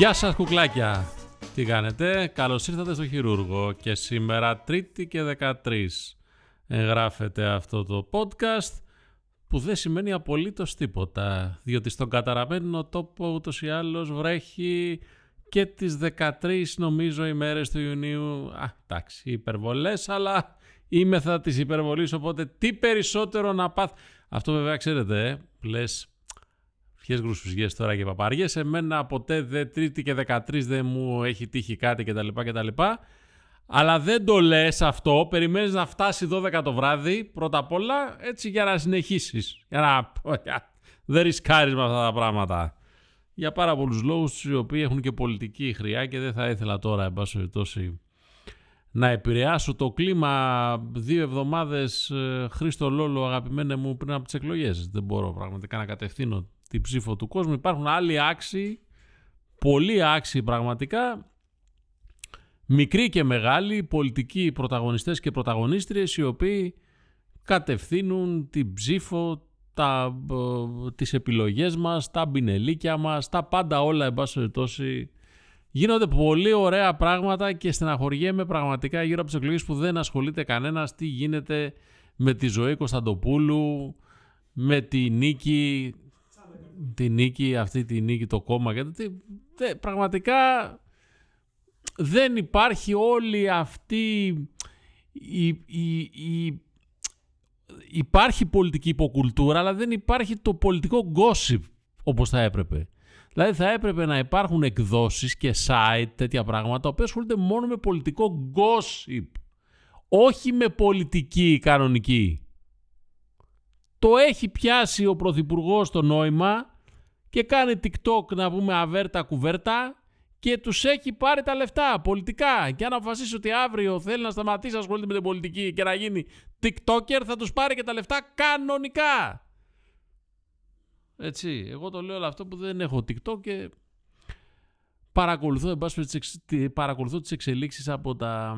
Γεια σας κουκλάκια! Τι κάνετε, καλώς ήρθατε στο χειρούργο. Και σήμερα Τρίτη και 13 εγγράφεται αυτό το podcast που δεν σημαίνει απολύτως τίποτα διότι στον καταραμένο τόπο ούτως ή άλλως βρέχει και τις 13 νομίζω ημέρες του Ιουνίου α, εντάξει, υπερβολές αλλά είμαι θα της υπερβολής οπότε τι περισσότερο να πάθ αυτό βέβαια ξέρετε ε, λες Ποιες γρουσουζιέ τώρα και παπαριές. Εμένα ποτέ δε Τρίτη και 13 δεν μου έχει τύχει κάτι κτλ. κτλ. Αλλά δεν το λες αυτό. Περιμένεις να φτάσει 12 το βράδυ πρώτα απ' όλα έτσι για να συνεχίσεις. Για να. Δεν ρισκάρεις με αυτά τα πράγματα. Για πάρα πολλούς λόγους, οι οποίοι έχουν και πολιτική χρειά και δεν θα ήθελα τώρα, εν πάση περιπτώσει, να επηρεάσω το κλίμα δύο εβδομάδες ε, Χρήστο Λόλο αγαπημένε μου πριν από τις εκλογές. Δεν μπορώ πραγματικά να κατευθύνω την ψήφο του κόσμου. Υπάρχουν άλλοι άξιοι, πολλοί άξιοι πραγματικά, μικροί και μεγάλοι, πολιτικοί πρωταγωνιστές και πρωταγωνίστριες οι οποίοι κατευθύνουν την ψήφο, τα, ε, τις επιλογές μας, τα μπινελίκια μας, τα πάντα όλα εν πάση περιπτώσει. Γίνονται πολύ ωραία πράγματα και στεναχωριέμαι πραγματικά γύρω από τις εκλογές που δεν ασχολείται κανένας τι γίνεται με τη ζωή Κωνσταντοπούλου, με τη νίκη τη νίκη, αυτή τη νίκη, το κόμμα και τι, δε, πραγματικά δεν υπάρχει όλη αυτή η, η, η, υπάρχει πολιτική υποκουλτούρα αλλά δεν υπάρχει το πολιτικό gossip όπως θα έπρεπε. Δηλαδή θα έπρεπε να υπάρχουν εκδόσεις και site τέτοια πράγματα που ασχολούνται μόνο με πολιτικό gossip όχι με πολιτική κανονική. Το έχει πιάσει ο Πρωθυπουργός το νόημα και κάνει TikTok να πούμε αβέρτα κουβέρτα και τους έχει πάρει τα λεφτά πολιτικά. Και αν αποφασίσει ότι αύριο θέλει να σταματήσει να ασχολείται με την πολιτική και να γίνει TikToker, θα τους πάρει και τα λεφτά κανονικά. Έτσι. Εγώ το λέω όλο αυτό που δεν έχω TikTok και παρακολουθώ, παρακολουθώ τις εξελίξεις από τα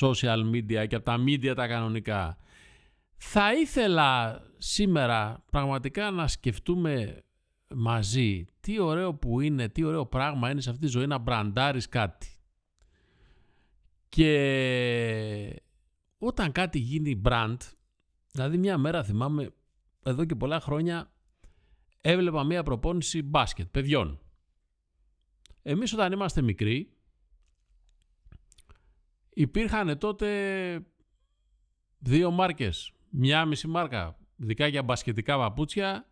social media και από τα media τα κανονικά. Θα ήθελα σήμερα πραγματικά να σκεφτούμε μαζί τι ωραίο που είναι, τι ωραίο πράγμα είναι σε αυτή τη ζωή να μπραντάρεις κάτι. Και όταν κάτι γίνει brand, δηλαδή μια μέρα θυμάμαι εδώ και πολλά χρόνια έβλεπα μια προπόνηση μπάσκετ παιδιών. Εμείς όταν είμαστε μικροί υπήρχαν τότε δύο μάρκες μια μισή μάρκα, ειδικά για μπασκετικά παπούτσια,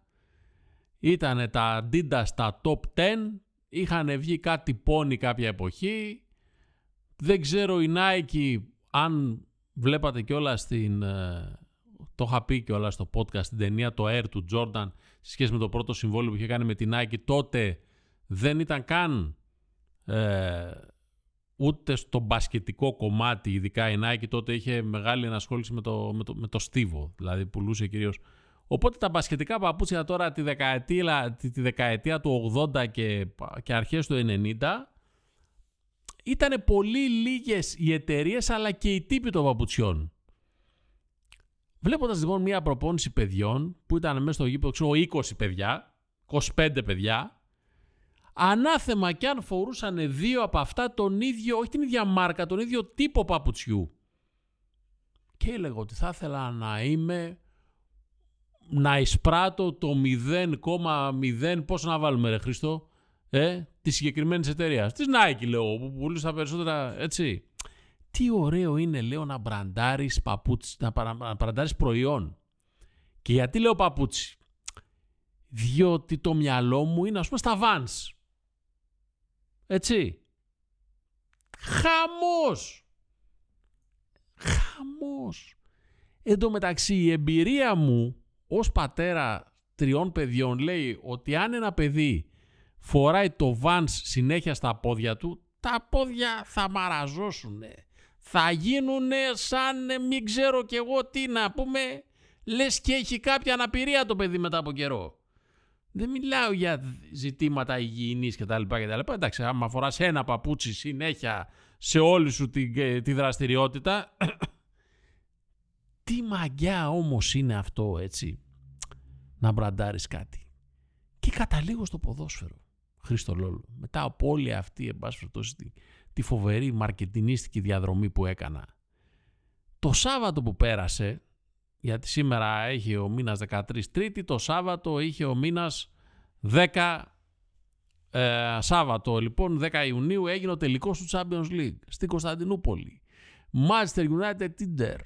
ήταν τα Adidas τα top 10, είχαν βγει κάτι πόνι κάποια εποχή, δεν ξέρω η Nike αν βλέπατε κιόλας στην, ε, το είχα πει κιόλας στο podcast, την ταινία το Air του Jordan σε σχέση με το πρώτο συμβόλαιο που είχε κάνει με την Nike, τότε δεν ήταν καν ε, ούτε στο μπασκετικό κομμάτι, ειδικά η Nike τότε είχε μεγάλη ενασχόληση με το, με το, με το στίβο, δηλαδή πουλούσε κυρίως. Οπότε τα μπασκετικά παπούτσια τώρα τη δεκαετία, τη, τη δεκαετία του 80 και, και αρχές του 90 ήταν πολύ λίγες οι εταιρείες αλλά και οι τύποι των παπουτσιών. Βλέποντας λοιπόν μια προπόνηση παιδιών που ήταν μέσα στο γήπεδο, ξέρω 20 παιδιά, 25 παιδιά, Ανάθεμα κι αν φορούσαν δύο από αυτά τον ίδιο, όχι την ίδια μάρκα, τον ίδιο τύπο παπουτσιού. Και έλεγα ότι θα ήθελα να είμαι, να εισπράττω το 0,0, πόσο να βάλουμε ρε Χριστό, ε, της συγκεκριμένης εταιρείας. Της Nike λέω, που πουλούσε τα περισσότερα, έτσι. Τι ωραίο είναι λέω να μπραντάρεις παπούτσι, να μπραντάρεις προϊόν. Και γιατί λέω παπούτσι; Διότι το μυαλό μου είναι ας πούμε στα Vans. Έτσι. Χαμός. Χαμός. Εν τω μεταξύ η εμπειρία μου ως πατέρα τριών παιδιών λέει ότι αν ένα παιδί φοράει το Vans συνέχεια στα πόδια του, τα πόδια θα μαραζώσουν. Θα γίνουν σαν μην ξέρω κι εγώ τι να πούμε Λες και έχει κάποια αναπηρία το παιδί μετά από καιρό. Δεν μιλάω για ζητήματα υγιεινής και τα λοιπά και τα λοιπά. Εντάξει, άμα φοράς ένα παπούτσι συνέχεια σε όλη σου τη, τη δραστηριότητα, τι μαγιά όμως είναι αυτό, έτσι, να μπραντάρεις κάτι. Και καταλήγω στο ποδόσφαιρο, Χρήστο Λόλο. Μετά από όλη αυτή, εν πάση τη, τη φοβερή μαρκετινίστικη διαδρομή που έκανα. Το Σάββατο που πέρασε, γιατί σήμερα έχει ο μήνας 13 Τρίτη, το Σάββατο είχε ο μήνας 10 ε, Σάββατο λοιπόν 10 Ιουνίου έγινε ο τελικός του Champions League στην Κωνσταντινούπολη. Manchester United Tinder.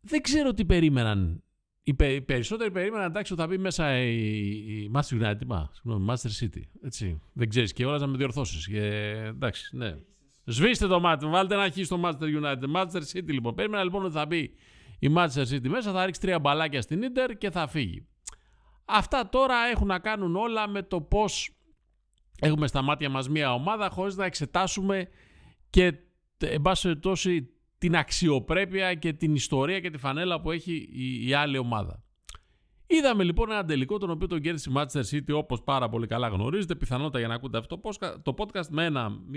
Δεν ξέρω τι περίμεναν. Οι, περισσότεροι περίμεναν εντάξει ότι θα μπει μέσα η, η Manchester United, μα, συγγνώμη, Manchester City. Έτσι. Δεν ξέρεις και όλα να με διορθώσεις. εντάξει, ναι. Σβήστε το μάτι, βάλτε ένα χ στο Manchester United. Manchester City λοιπόν. Περίμενα λοιπόν ότι θα μπει η Manchester City μέσα, θα ρίξει τρία μπαλάκια στην Inter και θα φύγει. Αυτά τώρα έχουν να κάνουν όλα με το πώς έχουμε στα μάτια μας μια ομάδα χωρίς να εξετάσουμε και εν πάση την αξιοπρέπεια και την ιστορία και τη φανέλα που έχει η, άλλη ομάδα. Είδαμε λοιπόν ένα τελικό τον οποίο τον κέρδισε η Manchester City όπως πάρα πολύ καλά γνωρίζετε, πιθανότητα για να ακούτε αυτό το podcast με ένα 0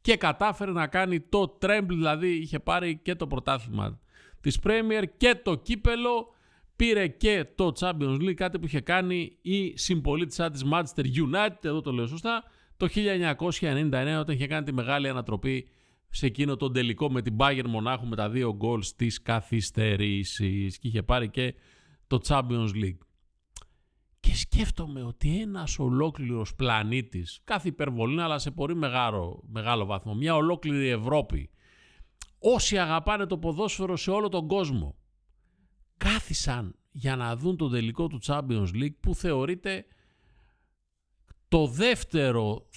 και κατάφερε να κάνει το tremble, δηλαδή είχε πάρει και το πρωτάθλημα της Premier και το κύπελο πήρε και το Champions League, κάτι που είχε κάνει η συμπολίτησά της Manchester United, εδώ το λέω σωστά, το 1999 όταν είχε κάνει τη μεγάλη ανατροπή σε εκείνο το τελικό με την Bayern Μονάχου με τα δύο goals της καθυστερήσης και είχε πάρει και το Champions League. Και σκέφτομαι ότι ένας ολόκληρος πλανήτης, κάθε υπερβολή αλλά σε πολύ μεγάλο, μεγάλο βαθμό, μια ολόκληρη Ευρώπη, όσοι αγαπάνε το ποδόσφαιρο σε όλο τον κόσμο, κάθισαν για να δουν το τελικό του Champions League που θεωρείται το δεύτερο,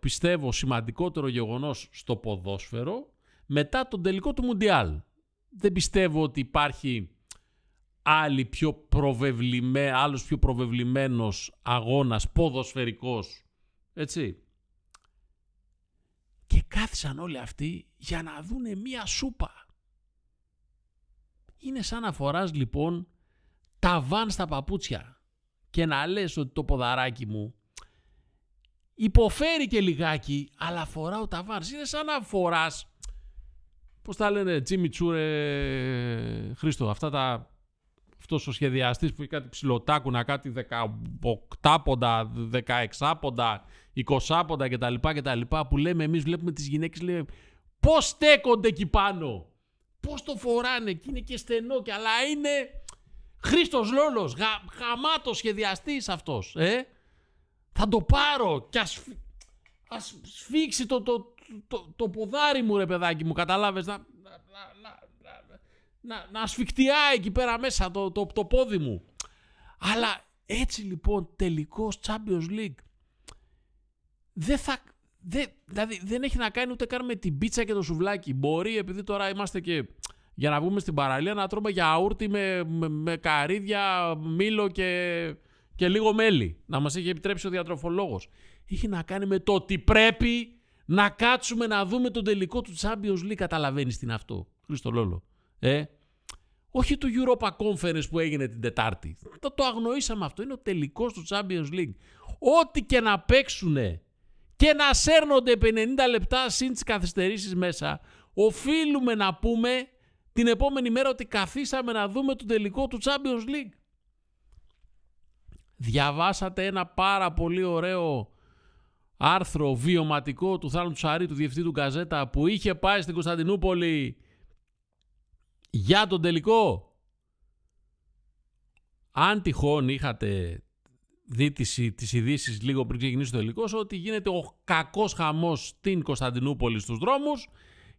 πιστεύω, σημαντικότερο γεγονός στο ποδόσφαιρο μετά τον τελικό του Μουντιάλ. Δεν πιστεύω ότι υπάρχει άλλη πιο προβεβλημέ, άλλος πιο προβεβλημένος αγώνας ποδοσφαιρικός. Έτσι. Και κάθισαν όλοι αυτοί για να δούνε μία σούπα. Είναι σαν να φοράς λοιπόν τα βαν στα παπούτσια και να λες ότι το ποδαράκι μου υποφέρει και λιγάκι, αλλά φοράω τα βαν. Είναι σαν να φοράς, πώς τα λένε, Τζίμι Τσούρε, Χρήστο, αυτά τα, αυτός ο σχεδιαστής που έχει κάτι ψηλοτάκουνα, κάτι 18 πόντα, 16 πόντα, 20 πόντα κτλ, κτλ. που λέμε εμείς βλέπουμε τις γυναίκες, λέμε πώς στέκονται εκεί πάνω; Πώς το φοράνε; Και είναι και στενό και αλλά είναι Χρήστος Λόλος, γα, γαμάτος σχεδιαστής αυτός, ε. Θα το πάρω και ας, ας σφίξει το, το, το, το, ποδάρι μου ρε παιδάκι μου, καταλάβες, να, να, να, να, να ασφικτιάει εκεί πέρα μέσα το, το, το πόδι μου. Αλλά έτσι λοιπόν τελικός Champions League δεν θα, δεν, δηλαδή δεν έχει να κάνει ούτε καν με την πίτσα και το σουβλάκι. Μπορεί επειδή τώρα είμαστε και για να βγούμε στην παραλία να τρώμε γιαούρτι με, με, με καρύδια, μήλο και, και λίγο μέλι. Να μας έχει επιτρέψει ο διατροφολόγος. Έχει να κάνει με το ότι πρέπει να κάτσουμε να δούμε τον τελικό του Champions League. Καταλαβαίνεις τι είναι αυτό. Χρήστο Λόλο. Ε; Όχι του Europa Conference που έγινε την Τετάρτη. Το, το αγνοήσαμε αυτό. Είναι ο τελικός του Champions League. Ό,τι και να παίξουνε και να σέρνονται 50 λεπτά συν τις καθυστερήσεις μέσα, οφείλουμε να πούμε την επόμενη μέρα ότι καθίσαμε να δούμε το τελικό του Champions League. Διαβάσατε ένα πάρα πολύ ωραίο άρθρο βιωματικό του Θάνου Τσαρή, του διευθυντή του Γκαζέτα, που είχε πάει στην Κωνσταντινούπολη για τον τελικό. Αν τυχόν είχατε δει τις, ειδήσεις λίγο πριν ξεκινήσει το τελικό ότι γίνεται ο κακός χαμός στην Κωνσταντινούπολη στους δρόμους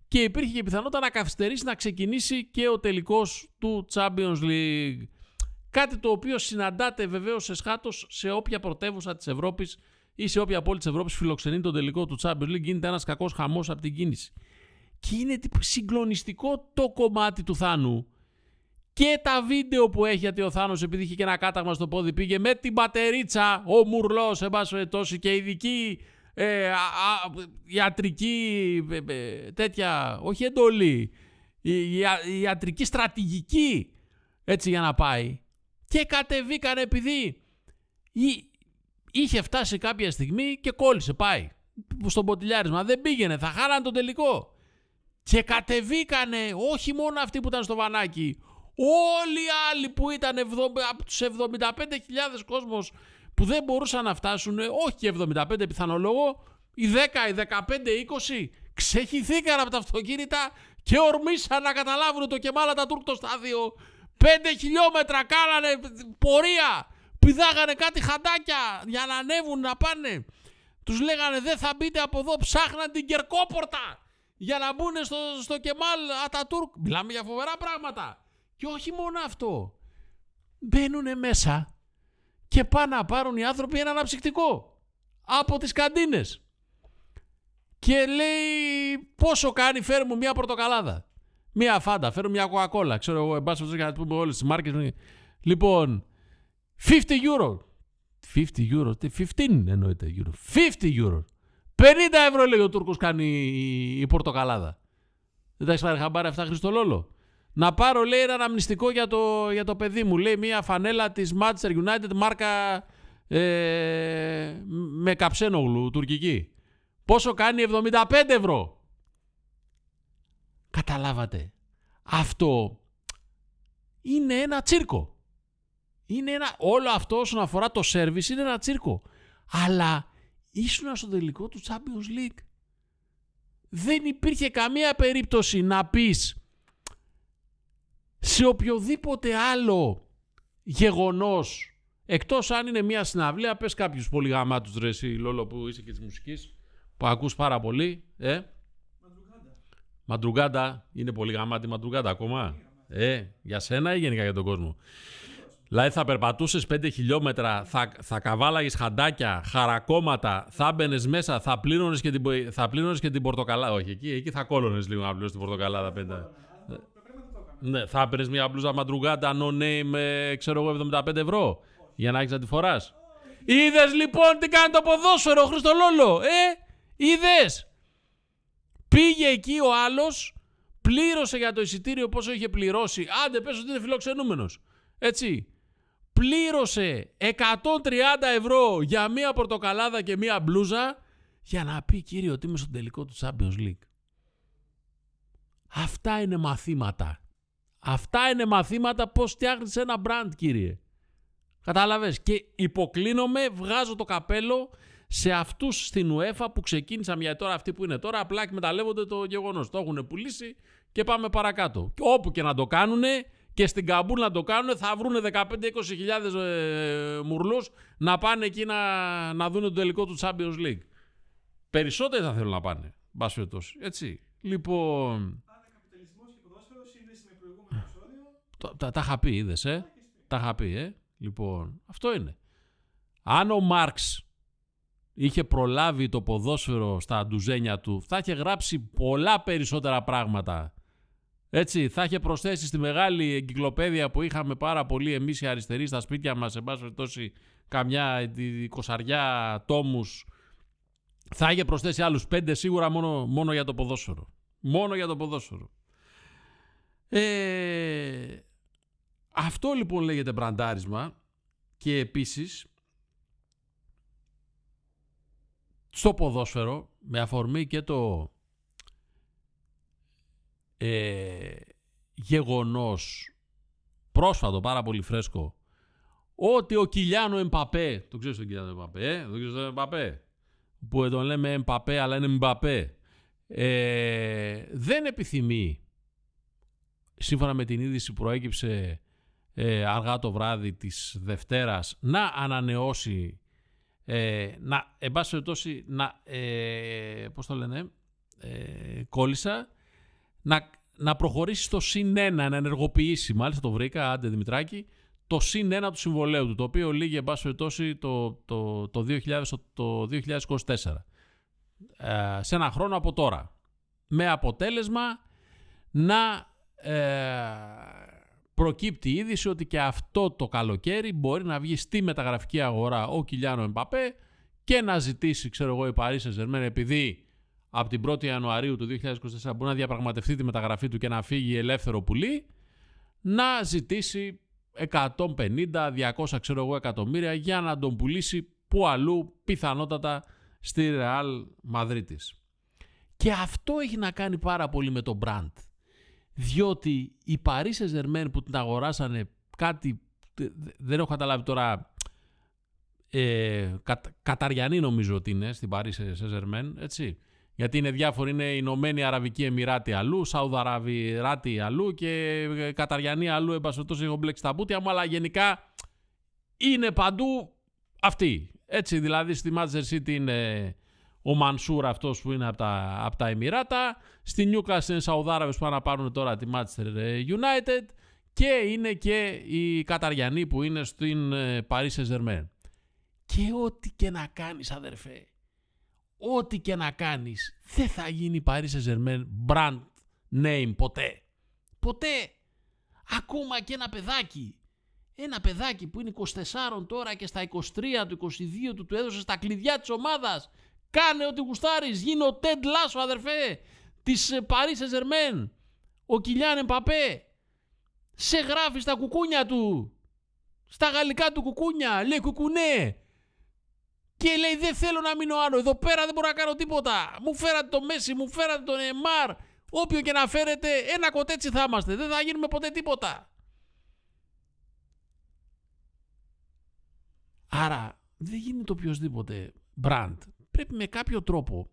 και υπήρχε και πιθανότητα να καθυστερήσει να ξεκινήσει και ο τελικός του Champions League. Κάτι το οποίο συναντάται βεβαίως σε σχάτως σε όποια πρωτεύουσα της Ευρώπης ή σε όποια πόλη της Ευρώπης φιλοξενεί τον τελικό του Champions League γίνεται ένας κακός χαμός από την κίνηση. Και είναι συγκλονιστικό το κομμάτι του Θάνου και τα βίντεο που έχει γιατί ο Θάνος επειδή είχε και ένα κάταγμα στο πόδι πήγε με την πατερίτσα ο Μουρλός σε βάση τόση και ειδική ε, α, α, ιατρική ε, ε, τέτοια όχι εντολή η, η, η ιατρική στρατηγική έτσι για να πάει και κατεβήκαν επειδή ή- είχε φτάσει κάποια στιγμή και κόλλησε πάει. Στον ποτηλιάρισμα δεν πήγαινε θα χάραν τον τελικό. Και κατεβήκανε όχι μόνο αυτοί που ήταν στο βανάκι όλοι οι άλλοι που ήταν 70 από τους 75.000 κόσμος που δεν μπορούσαν να φτάσουν όχι και 75 πιθανολόγο οι 10, οι 15, οι 20 ξεχυθήκαν από τα αυτοκίνητα και ορμήσαν να καταλάβουν το Κεμάλα τα Τούρκ το στάδιο 5 χιλιόμετρα κάνανε πορεία πηδάγανε κάτι χαντάκια για να ανέβουν να πάνε. Τους λέγανε δεν θα μπείτε από εδώ ψάχναν την Κερκόπορτα για να μπουν στο, στο Κεμάλ Ατατούρκ μιλάμε για φοβερά πράγματα. Και όχι μόνο αυτό. Μπαίνουν μέσα και πάνε να πάρουν οι άνθρωποι ένα αναψυκτικό από τις καντίνες. Και λέει πόσο κάνει φέρε μου μια πορτοκαλάδα μια φάντα φέρω μια κοκακόλα ξέρω εγώ εν πάση περιπτώσει, για να πούμε όλες τις μάρκες. Λοιπόν 50 euro. 50 euro, τι 15 εννοείται euro. 50 euro. 50 ευρώ λέει ο Τούρκος κάνει η, η πορτοκαλάδα. Δεν τα έχεις πάρει χαμπάρι αυτά Χριστολόλο να πάρω λέει ένα αναμνηστικό για το, για το παιδί μου. Λέει μια φανέλα της Manchester United μάρκα ε, με καψένογλου τουρκική. Πόσο κάνει 75 ευρώ καταλάβατε. Αυτό είναι ένα τσίρκο. Είναι ένα, όλο αυτό όσον αφορά το σέρβις είναι ένα τσίρκο. Αλλά ήσουν στο τελικό του Champions League. Δεν υπήρχε καμία περίπτωση να πεις σε οποιοδήποτε άλλο γεγονός εκτός αν είναι μια συναυλία πες κάποιους πολύ γαμάτους ρε εσύ Λόλο που είσαι και της μουσικής που ακούς πάρα πολύ ε; Μαντρουγκάντα είναι πολύ γαμάτη Μαντρουγκάντα ακόμα ε, για σένα ή γενικά για τον κόσμο Δηλαδή θα περπατούσες 5 χιλιόμετρα, θα, θα καβάλαγες χαντάκια, χαρακόμματα, θα μπαινε μέσα, θα πλήρωνε και, την, πο- θα πλήρωνες και την πορτοκαλάδα. Όχι, εκεί, εκεί θα κόλωνες λίγο να πλήρωνε την πορτοκαλάδα. Πέντε. Ναι, θα έπαιρνες μια μπλούζα μαντρουγκάντα no name, ε, ξέρω εγώ, 75 ευρώ για να έχεις να τη φοράς. Είδες λοιπόν τι κάνει το ποδόσφαιρο, Χριστολόλο, ε! Είδες! Πήγε εκεί ο άλλος, πλήρωσε για το εισιτήριο πόσο είχε πληρώσει. Άντε, πες ότι είναι φιλοξενούμενος. Έτσι. Πλήρωσε 130 ευρώ για μία πορτοκαλάδα και μία μπλούζα για να πει κύριο ότι είμαι στο τελικό του Champions League. Αυτά είναι μαθήματα. Αυτά είναι μαθήματα πώς φτιάχνεις ένα brand κύριε. Κατάλαβες; Και υποκλίνομαι, βγάζω το καπέλο σε αυτούς στην UEFA που ξεκίνησαν για τώρα αυτοί που είναι τώρα απλά εκμεταλλεύονται το γεγονός. Το έχουν πουλήσει και πάμε παρακάτω. Και όπου και να το κάνουνε και στην Καμπούρ να το κάνουν θα βρούνε 15-20 χιλιάδες ε, μουρλούς να πάνε εκεί να, να δουν το τελικό του Champions League. Περισσότεροι θα θέλουν να πάνε. Μπας περιπτώσει. Έτσι. Λοιπόν... Ανακαπιταλισμός και ποδόσφαιρο, σύνδεση με προηγούμενο επεισόδιο. Το- τα, τα είχα πει, είδες, ε; Τα είχα πει, ε; Λοιπόν, αυτό είναι. Αν ο Μάρξ είχε προλάβει το ποδόσφαιρο στα ντουζένια του, θα είχε γράψει πολλά περισσότερα πράγματα. Έτσι, θα είχε προσθέσει στη μεγάλη εγκυκλοπαίδεια που είχαμε πάρα πολύ εμείς οι αριστεροί στα σπίτια μας, σε πάση περιπτώσει καμιά τη- κοσαριά τόμους, θα είχε προσθέσει άλλους πέντε σίγουρα μόνο, μόνο για το ποδόσφαιρο. Μόνο για το ποδόσφαιρο. Ε, αυτό λοιπόν λέγεται μπραντάρισμα και επίσης στο ποδόσφαιρο με αφορμή και το ε, γεγονός πρόσφατο πάρα πολύ φρέσκο ότι ο Κιλιάνο Εμπαπέ το ξέρεις τον Κιλιάνο Εμπαπέ ε; το ξέρεις τον Εμπαπέ; Που τον λέμε Εμπαπέ αλλά είναι Εμπαπέ ε, δεν επιθυμεί σύμφωνα με την είδηση που προέκυψε ε, αργά το βράδυ της Δευτέρας να ανανεώσει ε, να, εν πάση περιπτώσει, να, ε, πώς το λένε, ε, κόλλησα, να, να προχωρήσει στο συν 1, να ενεργοποιήσει, μάλιστα το βρήκα, άντε Δημητράκη, το συν 1 του συμβολέου του, το οποίο λύγει, εν πάση περιπτώσει, το, το, το, 2000, το 2024. Ε, σε ένα χρόνο από τώρα. Με αποτέλεσμα να ε, προκύπτει η είδηση ότι και αυτό το καλοκαίρι μπορεί να βγει στη μεταγραφική αγορά ο Κιλιάνο Εμπαπέ και να ζητήσει, ξέρω εγώ, η Paris Saint-Germain επειδή από την 1η Ιανουαρίου του 2024 μπορεί να διαπραγματευτεί τη μεταγραφή του και να φύγει ελεύθερο πουλί, να ζητήσει 150-200 ξέρω εγώ εκατομμύρια για να τον πουλήσει που αλλού πιθανότατα στη Real Μαδρίτης. Και αυτό έχει να κάνει πάρα πολύ με το brand. Διότι οι Paris Saint-Germain που την αγοράσανε κάτι, δεν έχω καταλάβει τώρα, ε, Καταριανή νομίζω ότι είναι στην Paris Saint-Germain, έτσι. Γιατί είναι διάφοροι, είναι η Ηνωμένη Αραβική Εμμυράτη αλλού, Σαουδαραβιράτη αλλού και Καταριανή αλλού, εμπασχετός έχω μπλέξει τα μπούτια μου, αλλά γενικά είναι παντού αυτοί. Έτσι δηλαδή στη Manchester City είναι ο Μανσούρ αυτός που είναι από τα, από τα Εμμυράτα, στη Νιούκα είναι Σαουδάραβες που πάνε να πάρουν τώρα τη Manchester United και είναι και οι Καταριανοί που είναι στην ε, Paris Saint-Germain. Και ό,τι και να κάνεις αδερφέ, ό,τι και να κάνεις, δεν θα γίνει Paris Saint-Germain brand name ποτέ. Ποτέ. Ακόμα και ένα παιδάκι. Ένα παιδάκι που είναι 24 τώρα και στα 23 του 22 του του έδωσε στα κλειδιά της ομάδας. Κάνε ό,τι γουστάρεις. Γίνε ο Τέντ Λάσο αδερφέ. Της ε, Paris Saint-Germain. Ο Κιλιάν Εμπαπέ. Σε γράφει στα κουκούνια του. Στα γαλλικά του κουκούνια. Λέει κουκουνέ. Και λέει δεν θέλω να μείνω άλλο. Εδώ πέρα δεν μπορώ να κάνω τίποτα. Μου φέρατε το Μέση, μου φέρατε τον Εμάρ. Όποιο και να φέρετε, ένα κοτέτσι θα είμαστε. Δεν θα γίνουμε ποτέ τίποτα. Άρα δεν γίνεται οποιοδήποτε brand. Πρέπει με κάποιο τρόπο.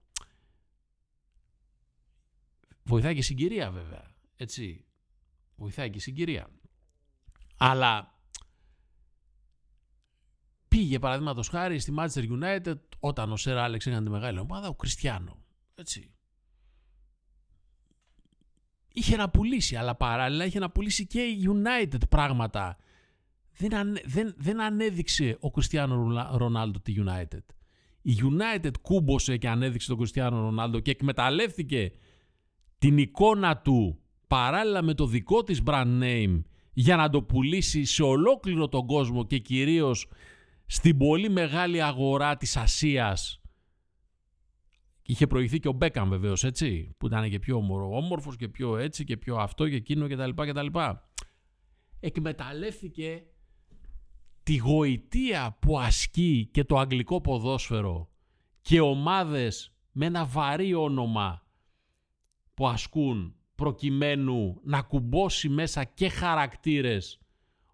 Βοηθάει και συγκυρία βέβαια. Έτσι. Βοηθάει και συγκυρία. Αλλά Πήγε παραδείγματος χάρη στη Manchester United όταν ο Σερ Άλεξ έκανε τη μεγάλη ομάδα, ο Κριστιανό. Έτσι. Είχε να πουλήσει, αλλά παράλληλα είχε να πουλήσει και η United πράγματα. Δεν, δεν, δεν ανέδειξε ο Κριστιανό Ρονάλντο τη United. Η United κούμπωσε και ανέδειξε τον Κριστιανό Ρονάλντο και εκμεταλλεύτηκε την εικόνα του παράλληλα με το δικό της brand name για να το πουλήσει σε ολόκληρο τον κόσμο και κυρίως στην πολύ μεγάλη αγορά της Ασίας είχε προηγηθεί και ο Μπέκαμ βεβαίως, έτσι, που ήταν και πιο όμορφος και πιο έτσι και πιο αυτό και εκείνο κτλ. κτλ. Εκμεταλλεύτηκε τη γοητεία που ασκεί και το αγγλικό ποδόσφαιρο και ομάδες με ένα βαρύ όνομα που ασκούν προκειμένου να κουμπώσει μέσα και χαρακτήρες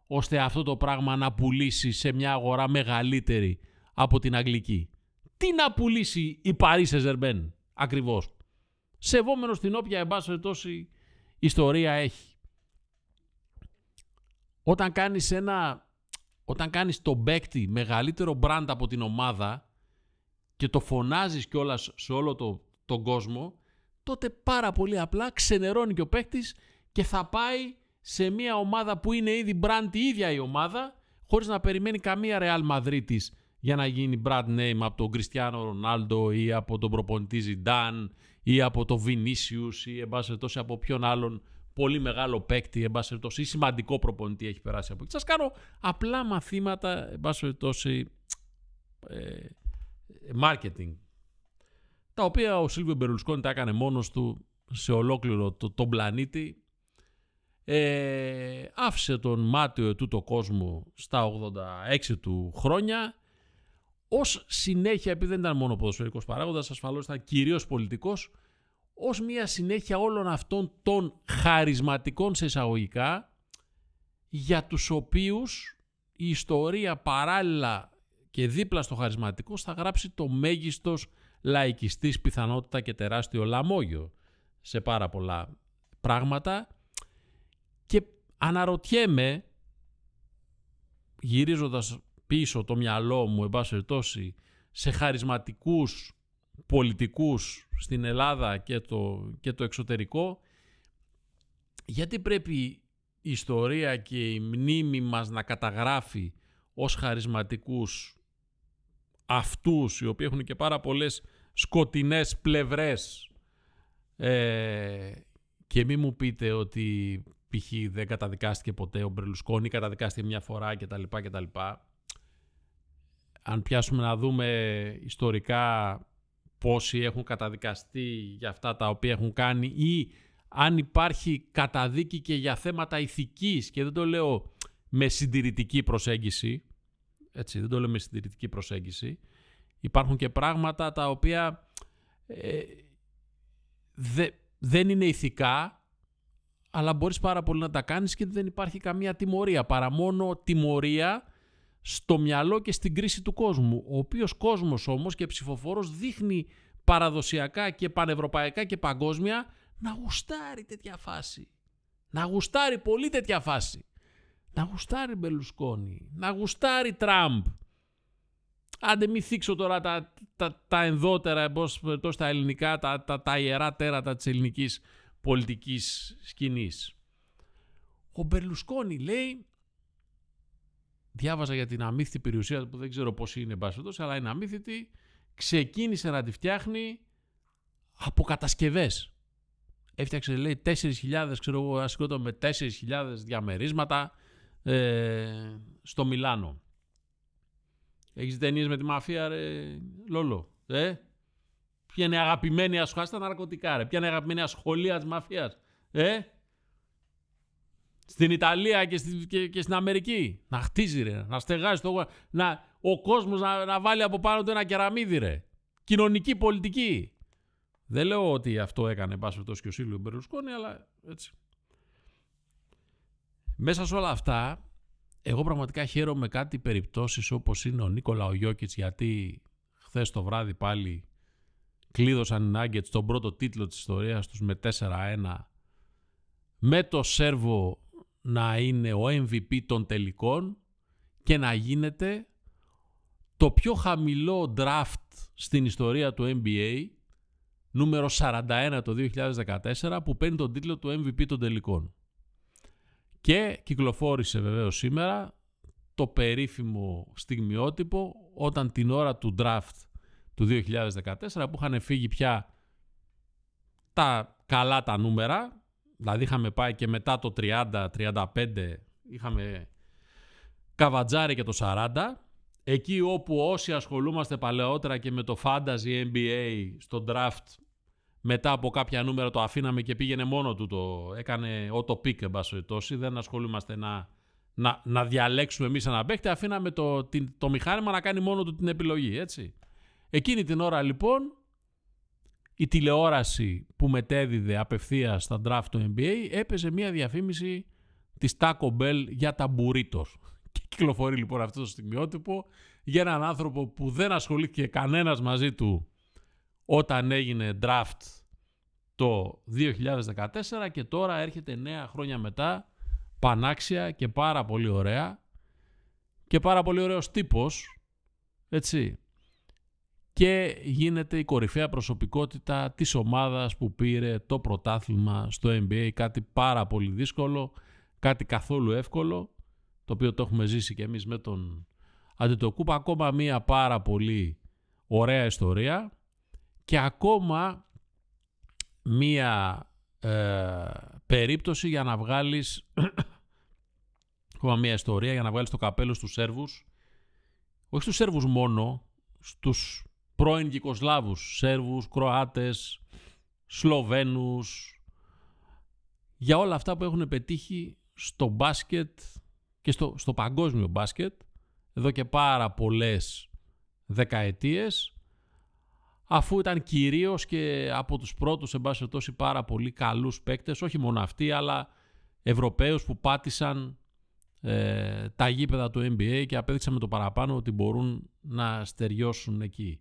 ώστε αυτό το πράγμα να πουλήσει σε μια αγορά μεγαλύτερη από την Αγγλική. Τι να πουλήσει η Paris Saint-Germain ακριβώς; Σεβόμενος την όποια εμπάσχευε τόση ιστορία έχει. Όταν κάνεις ένα... Όταν κάνεις το παίκτη μεγαλύτερο brand από την ομάδα και το φωνάζεις κιόλας σε όλο το, τον κόσμο, τότε πάρα πολύ απλά ξενερώνει και ο παίκτης και θα πάει σε μια ομάδα που είναι ήδη brand η ίδια η ομάδα, χωρίς να περιμένει καμία Real Madrid για να γίνει brand name από τον Cristiano Ronaldo ή από τον προπονητή Zidane ή από τον Vinicius ή εν από ποιον άλλον πολύ μεγάλο παίκτη, εν ή σημαντικό προπονητή έχει περάσει από εκεί. Σας κάνω απλά μαθήματα, εν ε, marketing, τα οποία ο Σίλβιο Μπερλουσκόνη τα έκανε μόνος του σε ολόκληρο το, τον πλανήτη ε, άφησε τον μάτιο το κόσμο στα 86 του χρόνια ως συνέχεια, επειδή δεν ήταν μόνο ποδοσφαιρικός παράγοντας, ασφαλώς ήταν κυρίως πολιτικός, ως μια συνέχεια όλων αυτών των χαρισματικών σε εισαγωγικά, για τους οποίους η ιστορία παράλληλα και δίπλα στο χαρισματικό θα γράψει το μέγιστος λαϊκιστής πιθανότητα και τεράστιο λαμόγιο σε πάρα πολλά πράγματα. Και αναρωτιέμαι, γυρίζοντας πίσω το μυαλό μου, εν πάση σε χαρισματικούς πολιτικούς στην Ελλάδα και το, και το εξωτερικό, γιατί πρέπει η ιστορία και η μνήμη μας να καταγράφει ως χαρισματικούς αυτούς οι οποίοι έχουν και πάρα πολλές σκοτεινές πλευρές ε, και μη μου πείτε ότι π.χ. δεν καταδικάστηκε ποτέ ο Μπρελουσκόνη, καταδικάστηκε μια φορά κτλ. κτλ. Αν πιάσουμε να δούμε ιστορικά πόσοι έχουν καταδικαστεί για αυτά τα οποία έχουν κάνει ή αν υπάρχει καταδίκη και για θέματα ηθικής και δεν το λέω με συντηρητική προσέγγιση, έτσι δεν το λέω με συντηρητική προσέγγιση, υπάρχουν και πράγματα τα οποία ε, δε, δεν είναι ηθικά, αλλά μπορείς πάρα πολύ να τα κάνεις και δεν υπάρχει καμία τιμωρία, παρά μόνο τιμωρία στο μυαλό και στην κρίση του κόσμου. Ο οποίος κόσμος όμως και ψηφοφόρος δείχνει παραδοσιακά και πανευρωπαϊκά και παγκόσμια να γουστάρει τέτοια φάση. Να γουστάρει πολύ τέτοια φάση. Να γουστάρει Μπελουσκόνη. Να γουστάρει Τραμπ. Άντε μη θίξω τώρα τα, τα, τα ενδότερα, εμπός, τα ελληνικά, τα, τα, τα ιερά τέρατα της ελληνικής πολιτικής σκηνής. Ο Μπερλουσκόνη λέει, διάβαζα για την αμύθιτη περιουσία που δεν ξέρω πώς είναι εμπάσχετος, αλλά είναι αμύθιτη, ξεκίνησε να τη φτιάχνει από κατασκευές. Έφτιαξε λέει 4.000, ξέρω εγώ, ασχολούνται με 4.000 διαμερίσματα ε, στο Μιλάνο. Έχεις ταινίες με τη μαφία, ρε, Λόλο. Ε; Ποια είναι η αγαπημένη ασχολία στα ναρκωτικά, ρε. Ποια είναι η αγαπημένη ασχολία της μαφίας. Ε; Στην Ιταλία και, στη, και, και, στην Αμερική. Να χτίζει, ρε. Να στεγάζει το. Να, ο κόσμος να, να βάλει από πάνω του ένα κεραμίδι, ρε. Κοινωνική πολιτική. Δεν λέω ότι αυτό έκανε πάσο τόσο και ο Σίλιο Μπερλουσκόνη, αλλά έτσι. Μέσα σε όλα αυτά, εγώ πραγματικά χαίρομαι κάτι περιπτώσεις όπως είναι ο Νίκολα ο Γιώκητς, γιατί χθες το βράδυ πάλι κλείδωσαν οι Nuggets τον πρώτο τίτλο της ιστορίας τους με 4-1 με το Σέρβο να είναι ο MVP των τελικών και να γίνεται το πιο χαμηλό draft στην ιστορία του NBA νούμερο 41 το 2014 που παίρνει τον τίτλο του MVP των τελικών. Και κυκλοφόρησε βεβαίως σήμερα το περίφημο στιγμιότυπο όταν την ώρα του draft του 2014 που είχαν φύγει πια τα καλά τα νούμερα δηλαδή είχαμε πάει και μετά το 30-35 είχαμε καβατζάρι και το 40 εκεί όπου όσοι ασχολούμαστε παλαιότερα και με το Fantasy NBA στο draft μετά από κάποια νούμερα το αφήναμε και πήγαινε μόνο του το έκανε auto pick εν πάση δεν ασχολούμαστε να, να, να διαλέξουμε εμείς ένα παίχτη αφήναμε το, την, το μηχάνημα να κάνει μόνο του την επιλογή έτσι. Εκείνη την ώρα λοιπόν η τηλεόραση που μετέδιδε απευθείας στα draft του NBA έπαιζε μια διαφήμιση της Taco Bell για τα burritos και κυκλοφορεί λοιπόν αυτό το στιγμιότυπο για έναν άνθρωπο που δεν ασχολήθηκε κανένας μαζί του όταν έγινε draft το 2014 και τώρα έρχεται 9 χρόνια μετά πανάξια και πάρα πολύ ωραία και πάρα πολύ ωραίος τύπος έτσι και γίνεται η κορυφαία προσωπικότητα της ομάδας που πήρε το πρωτάθλημα στο NBA κάτι πάρα πολύ δύσκολο κάτι καθόλου εύκολο το οποίο το έχουμε ζήσει και εμείς με τον Αντιτοκούπα. Ακόμα μία πάρα πολύ ωραία ιστορία και ακόμα μία ε, περίπτωση για να βγάλεις ακόμα μία ιστορία για να βγάλεις το καπέλο στους Σέρβους. Όχι στους Σέρβους μόνο στους πρώην Γικοσλάβους Σέρβους, Κροάτες Σλοβαίνους για όλα αυτά που έχουν πετύχει στο μπάσκετ και στο, στο παγκόσμιο μπάσκετ εδώ και πάρα πολλές δεκαετίες αφού ήταν κυρίως και από τους πρώτους εν πάση τόσο πάρα πολύ καλούς παίκτες, όχι μόνο αυτοί αλλά Ευρωπαίους που πάτησαν ε, τα γήπεδα του NBA και απέδειξαν με το παραπάνω ότι μπορούν να στεριώσουν εκεί.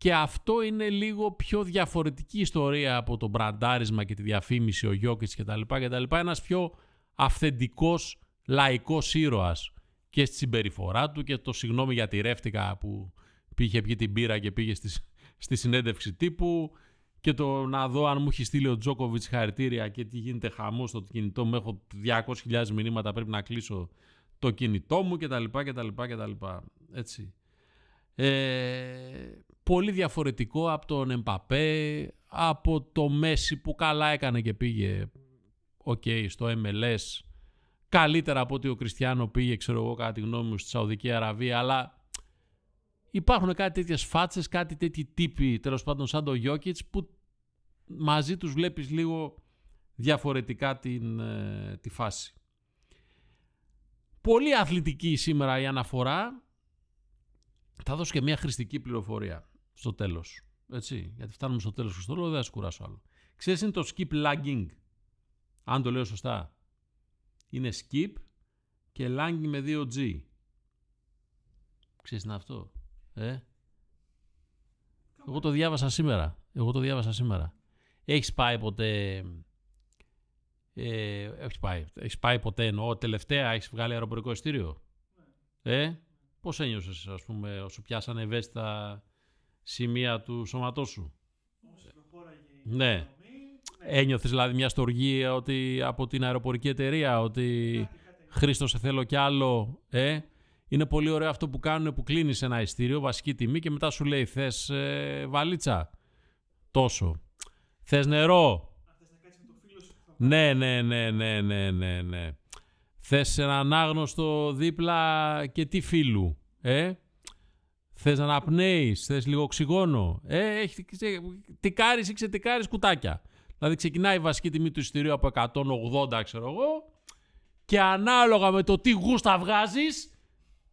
Και αυτό είναι λίγο πιο διαφορετική ιστορία από το μπραντάρισμα και τη διαφήμιση, ο Γιώκητς κτλ. κτλ. Ένας πιο αυθεντικός λαϊκός ήρωας και στη συμπεριφορά του και το συγγνώμη για τη ρεύτηκα που πήγε πιει την πύρα και πήγε στη, στη συνέντευξη τύπου και το να δω αν μου έχει στείλει ο Τζόκοβιτς χαρητήρια και τι γίνεται χαμό στο κινητό μου. Έχω 200.000 μηνύματα, πρέπει να κλείσω το κινητό μου κτλ. κτλ, κτλ. Έτσι. Ε, πολύ διαφορετικό από τον Εμπαπέ, από το Μέση που καλά έκανε και πήγε okay, στο MLS καλύτερα από ότι ο Κριστιανό πήγε, ξέρω εγώ, κατά τη γνώμη μου, στη Σαουδική Αραβία, αλλά υπάρχουν κάτι τέτοιες φάτσες, κάτι τέτοιοι τύποι, τέλος πάντων σαν το Γιώκητς, που μαζί τους βλέπεις λίγο διαφορετικά την, ε, τη φάση. Πολύ αθλητική σήμερα η αναφορά. Θα δώσω και μια χρηστική πληροφορία στο τέλος. Έτσι, γιατί φτάνουμε στο τέλος του δεν θα σε κουράσω άλλο. Ξέρεις είναι το skip lagging. Αν το λέω σωστά. Είναι skip και lagging με 2G. Ξέρεις είναι αυτό. Ε; Εγώ το διάβασα σήμερα. Εγώ το διάβασα σήμερα. Έχεις πάει ποτέ... Ε, έχεις πάει. Έχεις πάει ποτέ εννοώ τελευταία. Έχεις βγάλει αεροπορικό ειστήριο; Ε; Πώς ένιωσες ας πούμε όσο πιάσανε ευαίσθητα σημεία του σώματός σου. Όσο προχώραγε η Ναι. οικονομία, Ένιωθες δηλαδή μια στοργία ότι, από την αεροπορική εταιρεία ότι Χρήστο σε θέλω κι άλλο. Ε; Είναι πολύ ωραίο αυτό που κάνουν που κλείνεις ένα ειστήριο, βασική τιμή και μετά σου λέει θες ε, βαλίτσα. Τόσο. Θες νερό. αν θες να κάτσεις με το φίλο σου που θα Ναι, ναι, ναι, ναι, ναι, ναι, ναι. Θες έναν άγνωστο δίπλα και τι φίλου. Ε; Θες να αναπνέεις, θες λίγο οξυγόνο. Ε, έχει, ξε- τικάρεις ή ξετικάρεις κουτάκια. Δηλαδή ξεκινάει η βασική τιμή του εισιτηρίου από 180 ξέρω εγώ και ανάλογα με το τι γούστα βγάζεις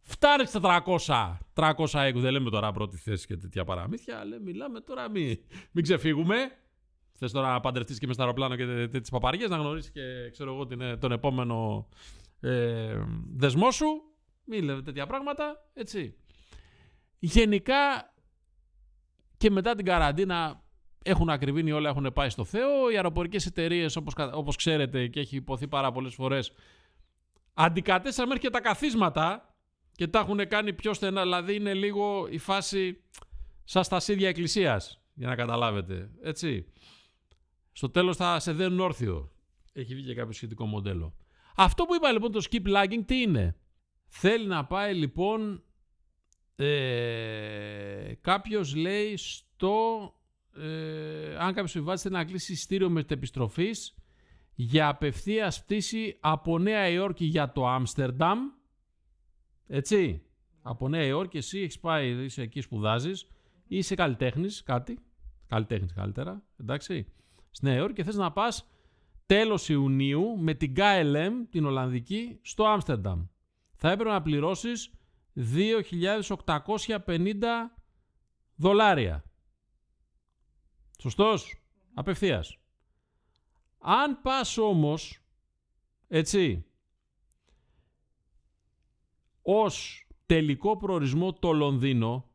φτάνει στα 400. 300 έγκου. Δεν λέμε τώρα πρώτη θέση και τέτοια παραμύθια, αλλά μιλάμε τώρα μην, μην ξεφύγουμε. Θες τώρα να παντρευτείς και μες στο αεροπλάνο και τι παπαριές, να γνωρίσεις και ξέρω εγώ την, τον επόμενο ε, δεσμό σου. Μην λέμε τέτοια πράγματα. Έτσι. Γενικά και μετά την καραντίνα έχουν ακριβήνει όλα, έχουν πάει στο Θεό. Οι αεροπορικές εταιρείες, όπως, κα- όπως ξέρετε και έχει υποθεί πάρα πολλές φορές, αντικατέστησαν μέχρι και τα καθίσματα και τα έχουν κάνει πιο στενά. Δηλαδή είναι λίγο η φάση σαν στασίδια εκκλησίας, για να καταλάβετε. Έτσι. Στο τέλος θα σε δένουν όρθιο. Έχει βγει και κάποιο σχετικό μοντέλο. Αυτό που είπα λοιπόν το skip lagging τι είναι; Θέλει να πάει λοιπόν ε, κάποιος λέει στο ε, αν κάποιος συμβάζει θέλει να κλείσει εισιτήριο μετεπιστροφής για απευθείας πτήση από Νέα Υόρκη για το Άμστερνταμ. Έτσι. Από Νέα Υόρκη εσύ έχεις πάει είσαι εκεί σπουδάζεις ή είσαι καλλιτέχνης κάτι. Καλλιτέχνης καλύτερα εντάξει. Στη Νέα Υόρκη και θες να πας τέλος Ιουνίου με την KLM την Ολλανδική στο Άμστερνταμ. Θα έπρεπε να πληρώσεις 2.850 δολάρια. Σωστός; Απευθείας. Αν πας όμως, έτσι, ως τελικό προορισμό το Λονδίνο,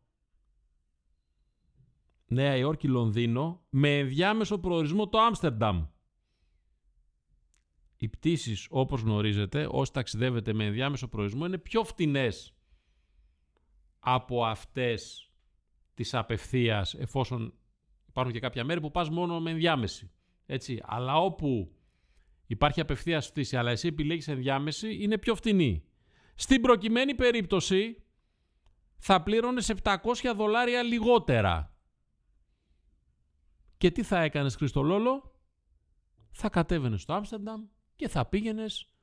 Νέα Υόρκη Λονδίνο, με ενδιάμεσο προορισμό το Άμστερνταμ. Οι πτήσεις, όπως γνωρίζετε, όσοι ταξιδεύετε με ενδιάμεσο προορισμό, είναι πιο φτηνές από αυτές της απευθείας, εφόσον υπάρχουν και κάποια μέρη που πας μόνο με ενδιάμεση. Έτσι. Αλλά όπου υπάρχει απευθείας πτήση, αλλά εσύ επιλέγεις ενδιάμεση, είναι πιο φτηνή. Στην προκειμένη περίπτωση θα πλήρωνες 700 δολάρια λιγότερα. Και τι θα έκανες Χριστολόλο; Θα κατέβαινες στο Άμστερνταμ και θα πήγαινες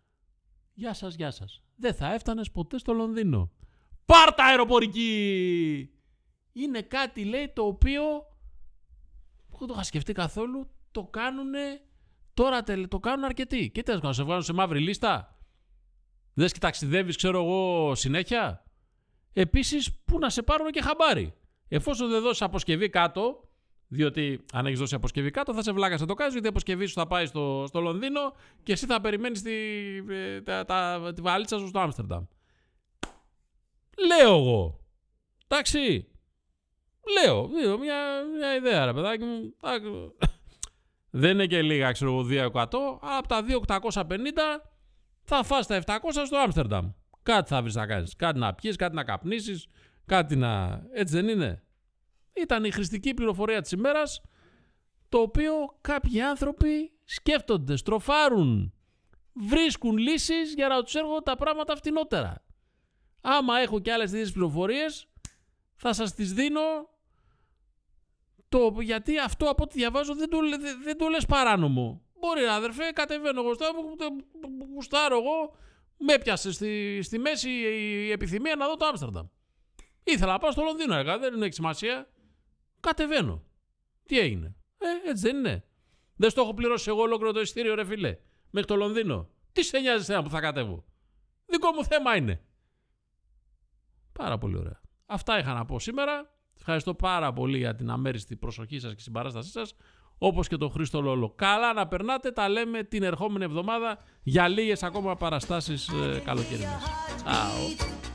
Γεια σας, γεια σας. Δεν θα έφτανες ποτέ στο Λονδίνο. Πάρτα αεροπορική! Είναι κάτι λέει το οποίο δεν το είχα σκεφτεί καθόλου. Το κάνουν τώρα τελε- το κάνουν αρκετοί. Και τι να σε βγάλουν σε μαύρη λίστα. Δες και ταξιδεύεις ξέρω εγώ συνέχεια. Επίσης που να σε πάρουν και χαμπάρι. Εφόσον δεν δώσεις αποσκευή κάτω, διότι αν έχεις δώσει αποσκευή κάτω θα σε βλάκα να το κάνεις, γιατί η αποσκευή σου θα πάει στο, στο Λονδίνο και εσύ θα περιμένεις τη, ε, τα, τα- τη βαλίτσα σου στο Άμστερνταμ. Λέω εγώ. Εντάξει. Λέω. Λέω μια, μια ιδέα, ρε παιδάκι μου. Εντάξει. Δεν είναι και λίγα, ξέρω εγώ, 2%. Αλλά από τα 2.850 θα φας τα 700 στο Άμστερνταμ. Κάτι θα βρεις να κάνεις. Κάτι να πιείς, κάτι να καπνίσεις, κάτι να... Έτσι δεν είναι. Ήταν η χρηστική πληροφορία της ημέρας, το οποίο κάποιοι άνθρωποι σκέφτονται, στροφάρουν, βρίσκουν λύσεις για να τους έρχονται τα πράγματα φτηνότερα. Άμα έχω και άλλες τέτοιες πληροφορίες, θα σας τις δίνω το, γιατί αυτό από ό,τι διαβάζω δεν το, λέ- δεν, δεν το λες παράνομο. Μπορεί αδερφέ, κατεβαίνω εγώ στο γουστάρω εγώ, με έπιασε στη, στη μέση η επιθυμία να δω το Άμστερνταμ. Ήθελα να πάω στο Λονδίνο, έργα, δεν έχει σημασία. Κατεβαίνω. Τι έγινε; Ε, έτσι δεν είναι. Δεν στο έχω πληρώσει εγώ ολόκληρο το ειστήριο, ρε φίλε. Μέχρι το Λονδίνο. Τι σε νοιάζει εσένα που θα κατέβω; Δικό μου θέμα είναι. Πάρα πολύ ωραία. Αυτά είχα να πω σήμερα. Ευχαριστώ πάρα πολύ για την αμέριστη προσοχή σας και συμπαράστασή σας. Όπως και τον Χρήστο Λόλο. Καλά να περνάτε. Τα λέμε την ερχόμενη εβδομάδα για λίγες ακόμα παραστάσεις ε, καλοκαιρινές. Ciao.